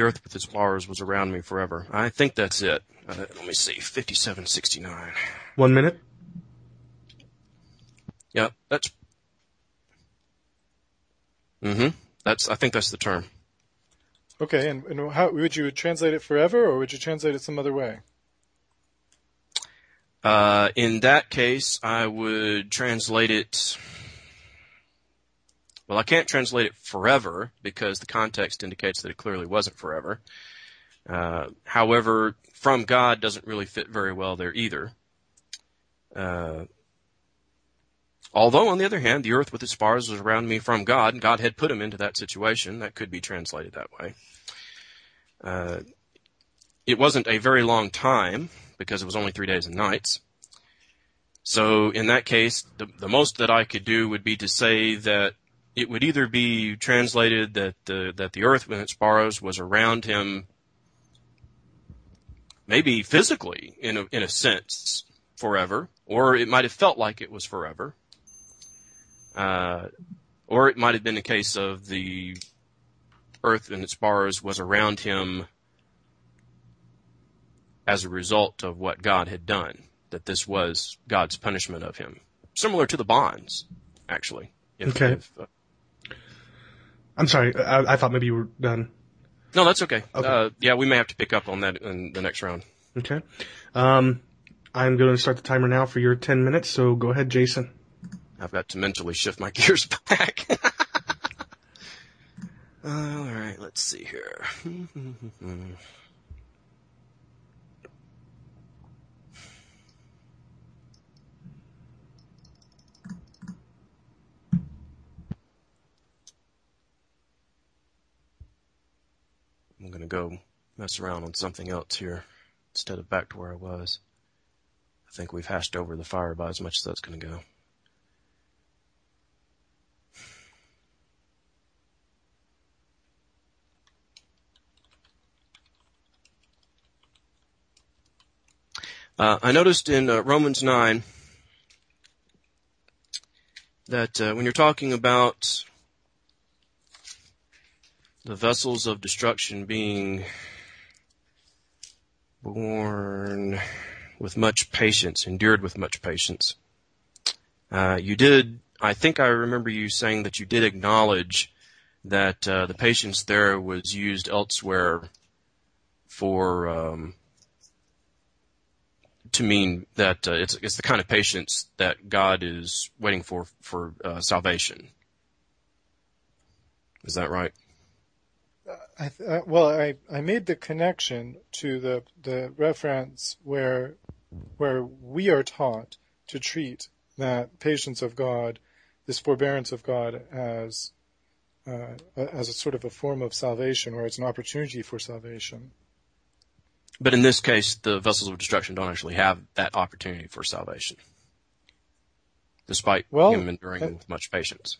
earth with its bars was around me forever. I think that's it. Uh, let me see. 5769. One minute. Yeah, that's. Mm-hmm. That's. I think that's the term. Okay, and, and how would you translate it forever, or would you translate it some other way? Uh, in that case, I would translate it. Well, I can't translate it forever because the context indicates that it clearly wasn't forever. Uh, however, from God doesn't really fit very well there either. Uh, although, on the other hand, the earth with its bars was around me from God, and God had put him into that situation. That could be translated that way. Uh, it wasn't a very long time because it was only three days and nights. So in that case, the, the most that I could do would be to say that it would either be translated that the that the earth with its bars was around him, maybe physically in a, in a sense forever, or it might have felt like it was forever, uh, or it might have been a case of the earth and its bars was around him as a result of what God had done, that this was God's punishment of him. Similar to the bonds, actually. If- Okay. if, uh, I'm sorry. I, I thought maybe you were done. no, that's okay. Okay. Uh, yeah, we may have to pick up on that in the next round. Okay. Um, I'm going to start the timer now for your 10 minutes. So go ahead, Jason. I've got to mentally shift my gears back. Uh, all right, let's see here. I'm gonna go mess around on something else here instead of back to where I was. I think we've hashed over the fire about as much as that's gonna go. Uh, I noticed in uh, Romans 9 that uh, when you're talking about the vessels of destruction being borne with much patience, endured with much patience, uh, you did, I think I remember you saying that you did acknowledge that uh, the patience there was used elsewhere for um, to mean that uh, it's it's the kind of patience that God is waiting for for uh, salvation. Is that right? I th- uh, well, I, I made the connection to the the reference where where we are taught to treat that patience of God, this forbearance of God, as uh, as a sort of a form of salvation, or it's an opportunity for salvation. But in this case, the vessels of destruction don't actually have that opportunity for salvation, despite Well, him enduring with much patience.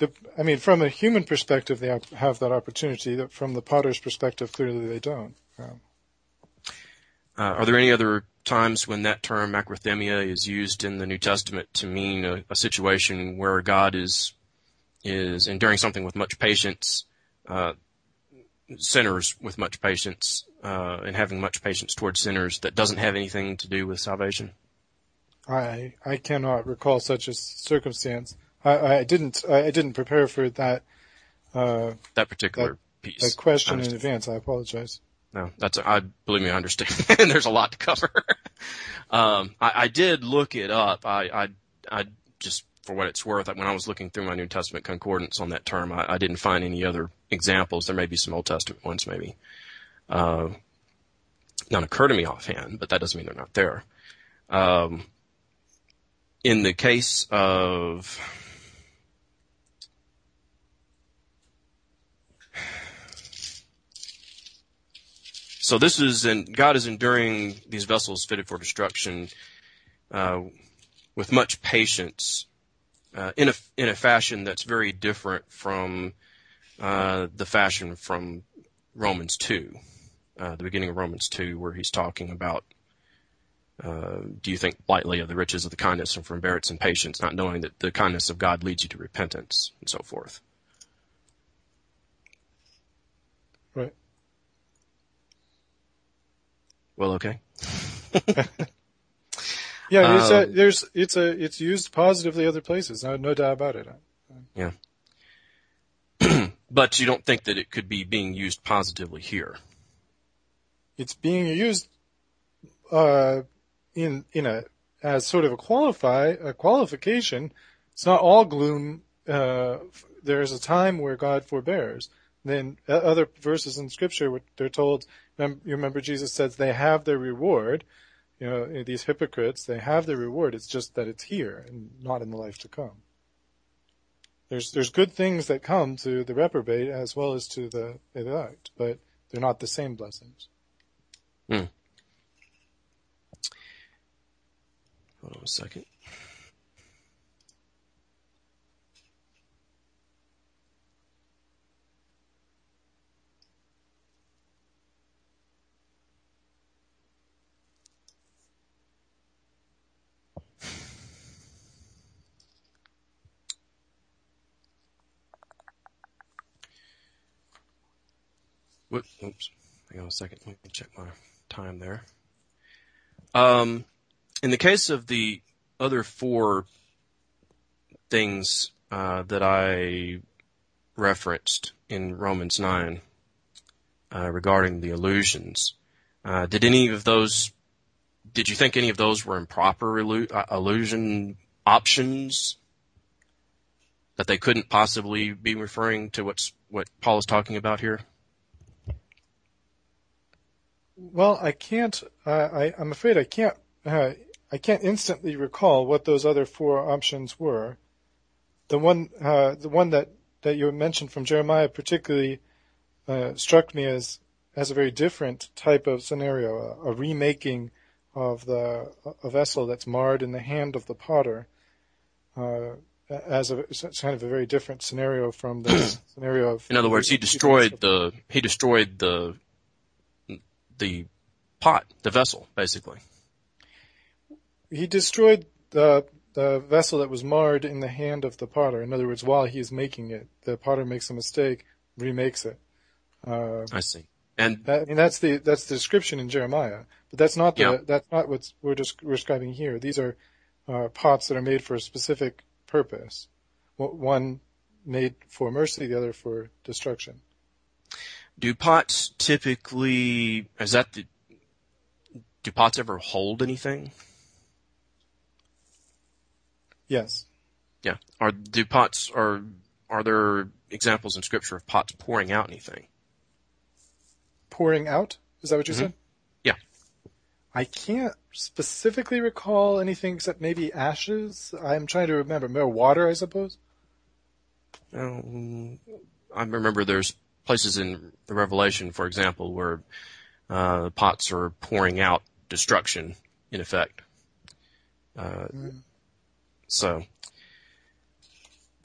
The, I mean, from a human perspective, they have- that opportunity. From the potter's perspective, clearly they don't. Um, Uh, are there any other times when that term makrothumia is used in the New Testament to mean a, a situation where God is is enduring something with much patience, uh, sinners with much patience, uh, and having much patience towards sinners that doesn't have anything to do with salvation? I I cannot recall such a circumstance. I, I didn't I, didn't prepare for that uh, That particular piece. that question in advance. I apologize. No, that's I believe me, I understand. There's a lot to cover. um, I, I did look it up. I, I, I just for what it's worth, when I was looking through my New Testament concordance on that term, I, I didn't find any other examples. There may be some Old Testament ones, maybe. Uh, none occur to me offhand, but that doesn't mean they're not there. Um, in the case of So this is, and God is enduring these vessels fitted for destruction uh, with much patience, uh, in a in a fashion that's very different from uh, the fashion from Romans two, uh, the beginning of Romans two, where he's talking about. Uh, do you think lightly of the riches of the kindness and forbearance and patience, not knowing that the kindness of God leads you to repentance and so forth? Right. Well, okay. Yeah, it's a, Um, there's it's a it's used positively other places. No, no doubt about it. Yeah. but you don't think that it could be being used positively here? It's being used uh, in in a as sort of a qualify a qualification. It's not all gloom. Uh, there's a time where God forbears. Then uh, other verses in Scripture, they're told. You remember Jesus says they have their reward. You know, eh, these hypocrites, they have their reward. It's just that it's here and not in the life to come. There's there's good things that come to the reprobate as well as to the elect, but they're not the same blessings. Hmm. Hold on a second. Oops. Hang on a second. Let me check my time there. Um, in the case of the other four things uh, that I referenced in Romans 9 uh, regarding the illusions, uh, did any of those, did you think any of those were improper illu- uh, illusion options? That they couldn't possibly be referring to what's what Paul is talking about here? Well, I can't. I, I'm afraid I can't. Uh, I can't instantly recall what those other four options were. The one, uh, the one that that you mentioned from Jeremiah, particularly uh, struck me as as a very different type of scenario, a, a remaking of the a vessel that's marred in the hand of the potter, uh, as a kind of a very different scenario from the scenario of. In other words, he destroyed the he destroyed the the pot, the vessel, basically. he destroyed the the vessel that was marred in the hand of the potter. In other words, while he is making it, the potter makes a mistake, remakes it. Uh, I see. And that, mean, that's the that's the description in Jeremiah, but that's not the Yeah. that's not what we're just describing here. These are uh, pots that are made for a specific purpose. One made for mercy, the other for destruction. Do pots typically is that the do pots ever hold anything? Yes. Yeah. Are do pots are are there examples in scripture of pots pouring out anything? pouring out. Is that what you said? Yeah. I can't specifically recall anything except maybe ashes. I'm trying to remember. More water, I suppose. Um, I remember there's places in the Revelation, for example, where uh, pots are pouring out destruction, in effect. Uh, So,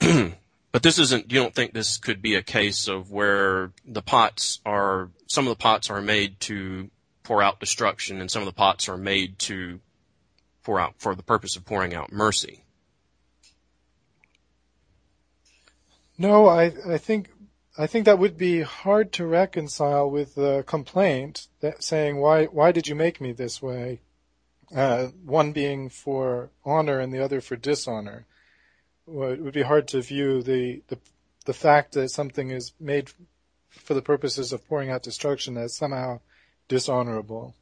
but this isn't. You don't think this could be a case of where the pots are? Some of the pots are made to pour out destruction, and some of the pots are made to pour out for the purpose of pouring out mercy. No, I, I think I think that would be hard to reconcile with the complaint that saying why why did you make me this way? Uh, one being for honor and the other for dishonor. Well, it would be hard to view the, the the fact that something is made for the purposes of pouring out destruction as somehow dishonorable.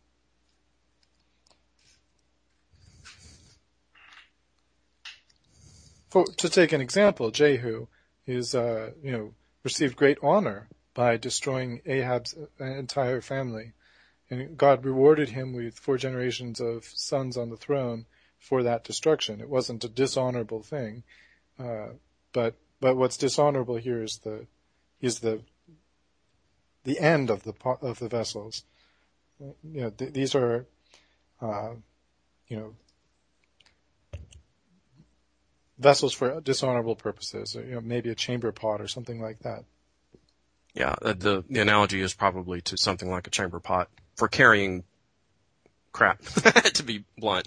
For, to take an example, Jehu is uh, you know received great honor by destroying Ahab's entire family, and God rewarded him with four generations of sons on the throne for that destruction. It wasn't a dishonorable thing, uh, but but what's dishonorable here is the is the the end of the of the vessels. You know, th- these are, uh, you know, vessels for dishonorable purposes. You know, maybe a chamber pot or something like that. Yeah, uh, the the analogy is probably to something like a chamber pot for carrying crap, to be blunt,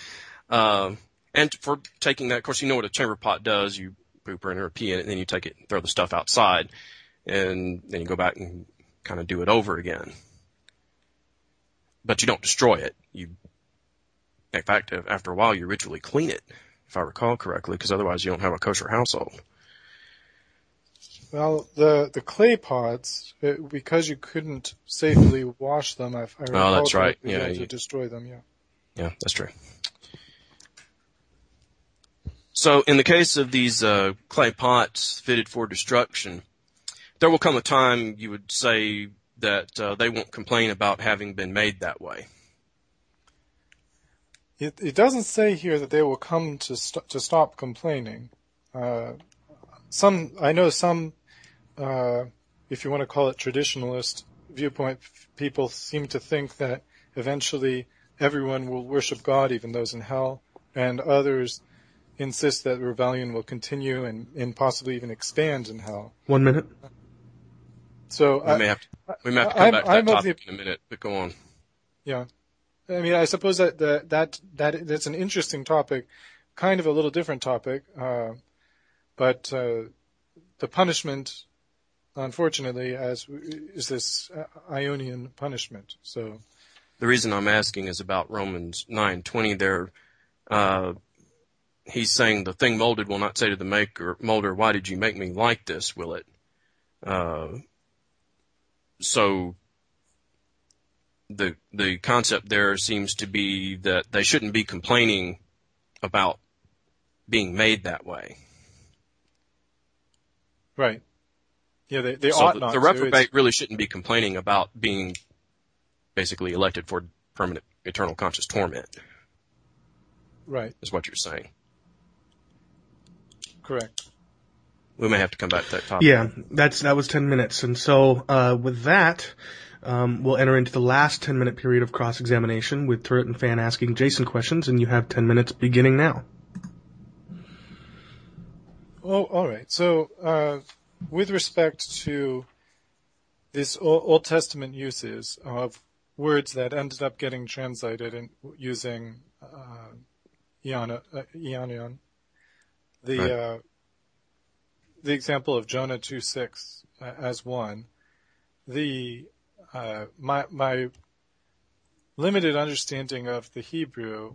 um, and for taking that. Of course, you know what a chamber pot does. You poop in or pee in it, and then you take it, and throw the stuff outside, and then you go back and kind of do it over again. But you don't destroy it. You, in fact, after a while, you ritually clean it, if I recall correctly, because otherwise you don't have a kosher household. Well, the the clay pots, uh, because you couldn't safely wash them, I, I recall Oh, that's right. you Yeah, had to you- destroy them. Yeah. Yeah, that's true. So, in the case of these uh, clay pots fitted for destruction, there will come a time you would say that uh, they won't complain about having been made that way. It, it doesn't say here that they will come to st- to stop complaining. Uh, some I know some, uh, if you want to call it traditionalist viewpoint, people seem to think that eventually everyone will worship God, even those in hell, and others insist that rebellion will continue and, and possibly even expand in hell. One minute. So We I- may have to, we may have to come I'm- back to I'm that of the- topic in a minute, but go on. Yeah. I mean, I suppose that that that, that that's an interesting topic, kind of a little different topic, uh, but uh, the punishment, unfortunately, as is this uh, aionian punishment. So The reason I'm asking is about Romans 9:20. There, uh, he's saying the thing molded will not say to the maker, molder, why did you make me like this? Will it? Uh, so the the concept there seems to be that they shouldn't be complaining about being made that way. right, yeah, they they so ought the, not the to. reprobate It's- really shouldn't be complaining about being basically elected for permanent eternal conscious torment. Right, Is what you're saying. correct. We may have to come back to that topic. Yeah, that's that was ten minutes, and so uh, with that, um, we'll enter into the last ten minute period of cross examination with Turretin Fan asking Jason questions, and you have ten minutes beginning now. Oh, all right. So, uh, with respect to this O- Old Testament uses of words that ended up getting translated and using uh, Iana, uh, aionian, the Right. uh, the example of Jonah two six uh, as one, the uh, my my limited understanding of the Hebrew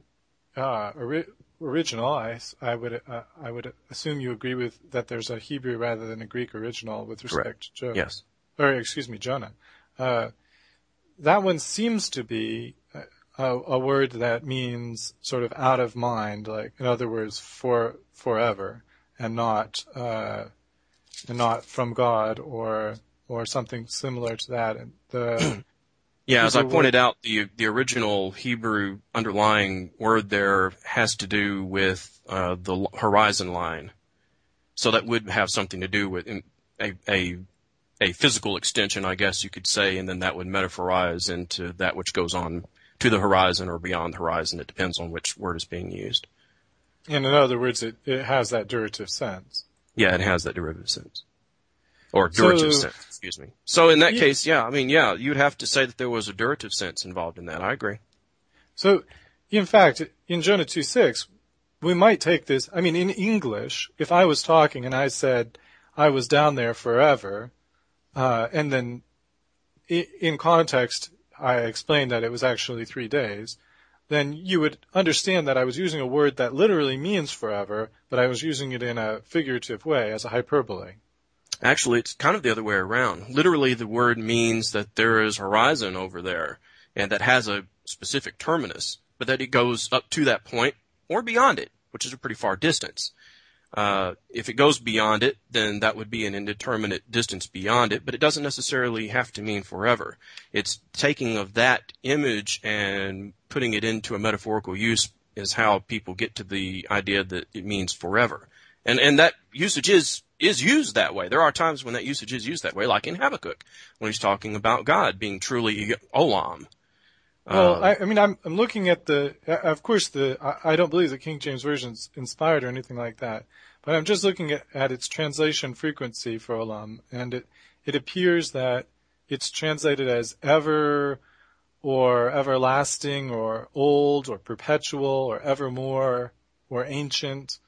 uh, ori- original, I, I would uh, I would assume you agree with that there's a Hebrew rather than a Greek original with respect Correct. to Jonah. Yes. Or excuse me, Jonah. Uh, that one seems to be a, a word that means sort of out of mind, like in other words, for forever, and not uh, and not from God or or something similar to that. And The Yeah, as I Hebrew pointed out, the the original Hebrew underlying word there has to do with uh, the horizon line, so that would have something to do with a a a physical extension, I guess you could say, and then that would metaphorize into that which goes on to the horizon or beyond the horizon. It depends on which word is being used. and in other words, it, it has that durative sense. Yeah, it has that derivative sense. Or So- durative sense, excuse me. So in that Yeah. case, yeah, I mean, yeah, you'd have to say that there was a durative sense involved in that. I agree. So, in fact, in Jonah 2 6, we might take this. I mean, in English, if I was talking and I said I was down there forever, uh, and then in context, I explained that it was actually three days, then you would understand that I was using a word that literally means forever, but I was using it in a figurative way as a hyperbole. Actually, it's kind of the other way around. Literally, the word means that there is horizon over there, and that has a specific terminus, but that it goes up to that point or beyond it, which is a pretty far distance. Uh, if it goes beyond it, then that would be an indeterminate distance beyond it, but it doesn't necessarily have to mean forever. It's taking of that image and putting it into a metaphorical use is how people get to the idea that it means forever. And, and that usage is, is used that way. There are times when that usage is used that way, like in Habakkuk, when he's talking about God being truly olam. Well, Um, I, I mean, I'm, I'm looking at the, uh, of course, the, I, I don't believe the King James Version is inspired or anything like that, but I'm just looking at, at its translation frequency for olam, and it, it appears that it's translated as ever, or everlasting, or old, or perpetual, or evermore, or ancient,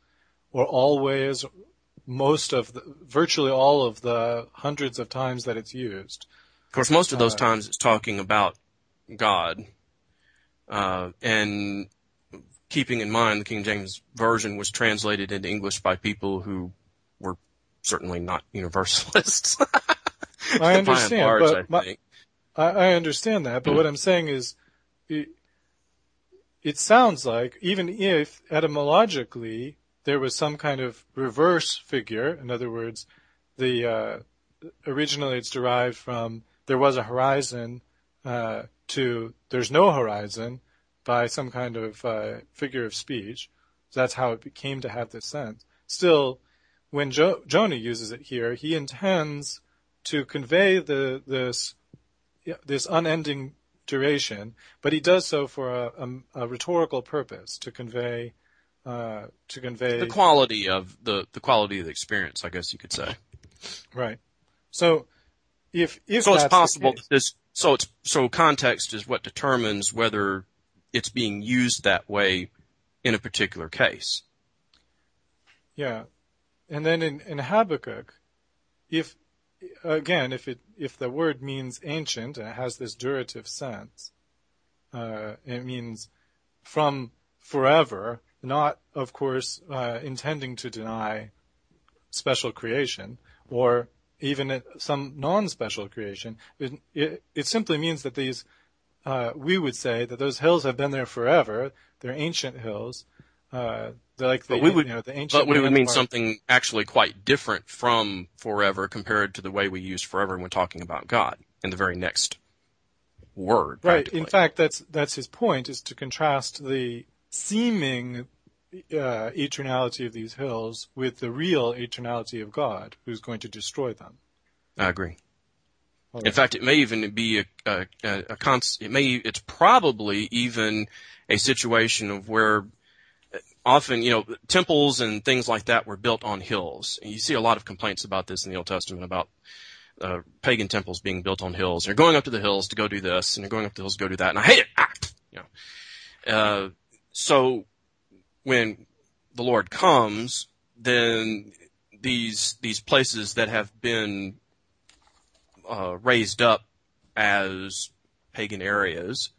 or always, most of the, virtually all of the hundreds of times that it's used. Of course, most of those Uh, times it's talking about God, uh, and keeping in mind the King James version was translated into English by people who were certainly not universalists. I understand, large, but I my- I, I understand that, but what I'm saying is, it, it sounds like even if etymologically there was some kind of reverse figure, in other words, the uh, originally it's derived from there was a horizon uh, to there's no horizon by some kind of uh, figure of speech. So that's how it came to have this sense. Still, when jo- Jonah uses it here, he intends to convey the this this unending duration, but he does so for a, a, a rhetorical purpose to convey uh, to convey The quality of the, the quality of the experience, I guess you could say. right. So if if So it's possible that this, so it's, so context is what determines whether it's being used that way in a particular case. Yeah, and then in, in Habakkuk, if again, if it if the word means ancient and it has this durative sense, uh, it means from forever, not of course uh, intending to deny special creation or even some non-special creation. It, it, it simply means that these uh, we would say that those hills have been there forever. They're ancient hills. Uh, they're like the, But we would- you know, the ancient But it would mean landmark- something actually quite different from forever compared to the way we use forever when talking about God in the very next word. Right. In fact, that's that's his point is to contrast the seeming uh, eternality of these hills with the real eternality of God, who's going to destroy them. I agree. In fact, it may even be a, a, a, a cons- it may, it's probably even a situation of where often, you know, temples and things like that were built on hills. And you see a lot of complaints about this in the Old Testament about uh, pagan temples being built on hills. You're going up to the hills to go do this, and you're going up the hills to go do that, and I hate it. Ah! You know. Uh, so when the Lord comes, then these these places that have been uh, raised up as pagan areas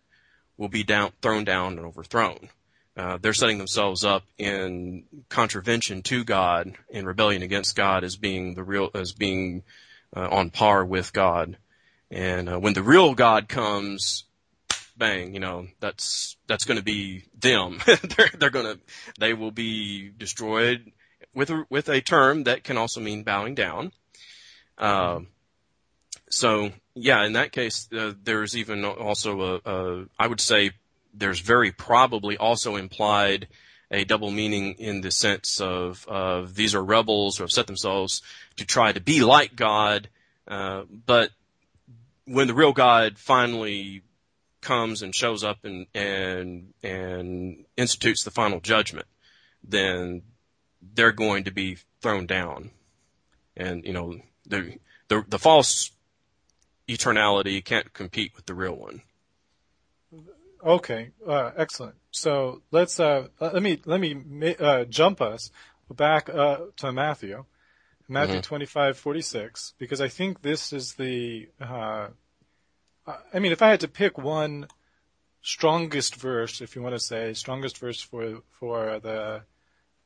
will be down, thrown down and overthrown. Uh, they're setting themselves up in contravention to God, in rebellion against God, as being the real, as being uh, on par with God. And uh, when the real God comes, bang, you know, that's that's going to be them. they're they're going to they will be destroyed with a, with a term that can also mean bowing down. Um, so yeah, in that case, uh, there's even also a, a, I would say there's very probably also implied a double meaning in the sense of, of these are rebels who have set themselves to try to be like God, uh, but when the real God finally comes and shows up and and and institutes the final judgment, then they're going to be thrown down, and you know the the the false eternality can't compete with the real one. Okay, uh, excellent. So let's uh, let me let me uh, jump us back uh, to Matthew, Matthew mm-hmm. twenty five forty six, because I think this is the. Uh, I mean, if I had to pick one strongest verse, if you want to say strongest verse for for the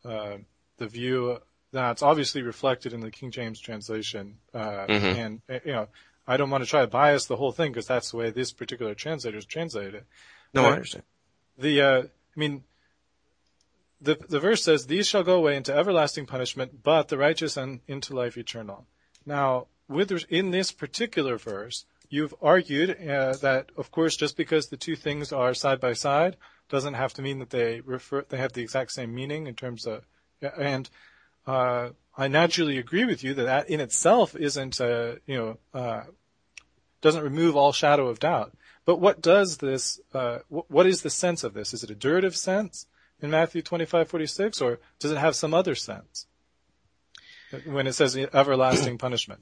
uh, the view that's obviously reflected in the King James translation, mm-hmm. and you know, I don't want to try to bias the whole thing because that's the way this particular translator has translated it. No, but I understand. The, uh, I mean, the the verse says, "These shall go away into everlasting punishment, but the righteous and into life eternal." Now, with in this particular verse, you've argued uh, that, of course, just because the two things are side by side doesn't have to mean that they refer they have the exact same meaning in terms of, and uh, I naturally agree with you that that in itself isn't, uh, you know, uh, doesn't remove all shadow of doubt. But what does this, uh, what is the sense of this? Is it a durative sense in Matthew 25:46, or does it have some other sense when it says everlasting punishment?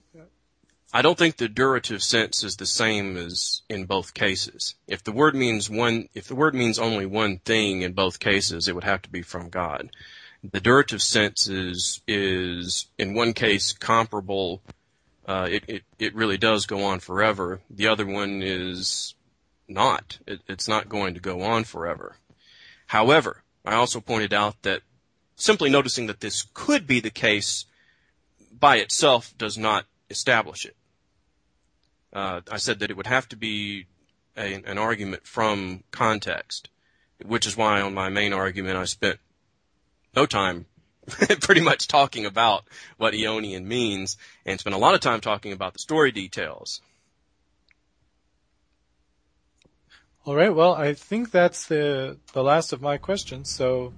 I don't think the durative sense is the same as in both cases. If the word means one, if the word means only one thing in both cases, it would have to be from God. The durative sense is, is in one case comparable. Uh, it, it, it really does go on forever. The other one is not. It, it's not going to go on forever. However, I also pointed out that simply noticing that this could be the case by itself does not establish it. Uh, I said that it would have to be a, an argument from context, which is why on my main argument I spent no time pretty much talking about what aionian means and spent a lot of time talking about the story details. All right. Well, I think that's the the last of my questions. So.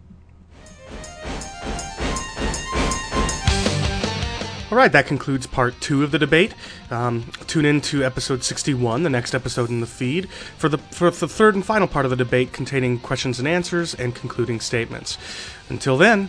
All right, that concludes part two of the debate. Um, tune in to episode 61, the next episode in the feed, for the for the third and final part of the debate containing questions and answers and concluding statements. Until then,